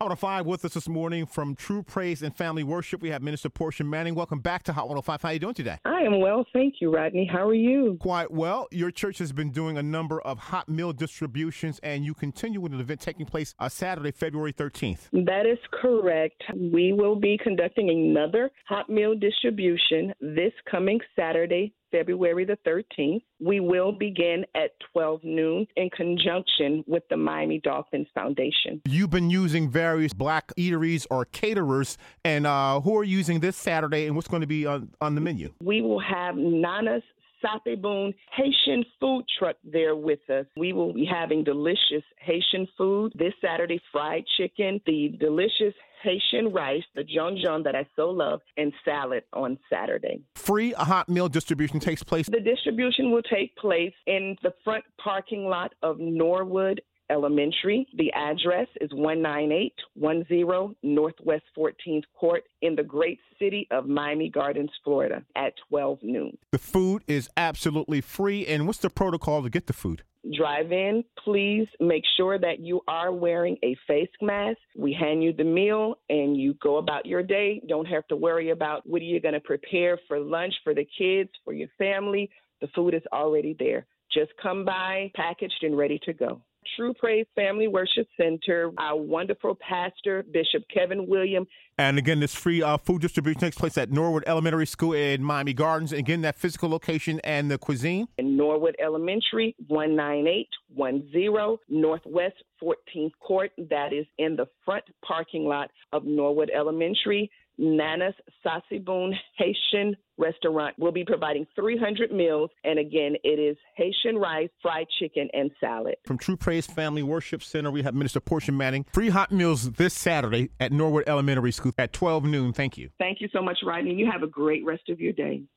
Hot 105 with us this morning from True Praise and Family Worship. We have Minister Portia Manning. Welcome back to Hot 105. How are you doing today? I am well, thank you, Rodney. How are you? Quite well. Your church has been doing a number of hot meal distributions, and you continue with an event taking place uh, Saturday, February 13th. That is correct. We will be conducting another hot meal distribution this coming Saturday, February the 13th. We will begin at 12 noon in conjunction with the Miami Dolphins Foundation. You've been using various black eateries or caterers, and uh, who are using this Saturday, and what's going to be on, on the menu? We will have Nana's Sapeboon Haitian food truck there with us. We will be having delicious Haitian food this Saturday fried chicken, the delicious Haitian rice, the djon djon that I so love, and salad on Saturday. Free hot meal distribution takes place. The distribution will take place in the front parking lot of Norwood Elementary. The address is 19810 Northwest 14th Court in the great city of Miami Gardens, Florida at 12 noon. The food is absolutely free. And what's the protocol to get the food? drive in, please make sure that you are wearing a face mask. We hand you the meal and you go about your day. Don't have to worry about what are you going to prepare for lunch for the kids, for your family. The food is already there. Just come by, packaged and ready to go. True Praise Family Worship Center, our wonderful pastor, Bishop Kevin William. And again, this free uh, food distribution takes place at Norwood Elementary School in Miami Gardens. Again, that physical location and the cuisine. In Norwood Elementary, 19810 Northwest 14th Court. That is in the front parking lot of Norwood Elementary. Nana's Sapeboon Haitian restaurant will be providing 300 meals. And again, it is Haitian rice, fried chicken, and salad. From True Praise Family Worship Center, we have Minister Portia Manning. Free hot meals this Saturday at Norwood Elementary School at 12 noon. Thank you. Thank you so much, Rodney. You have a great rest of your day.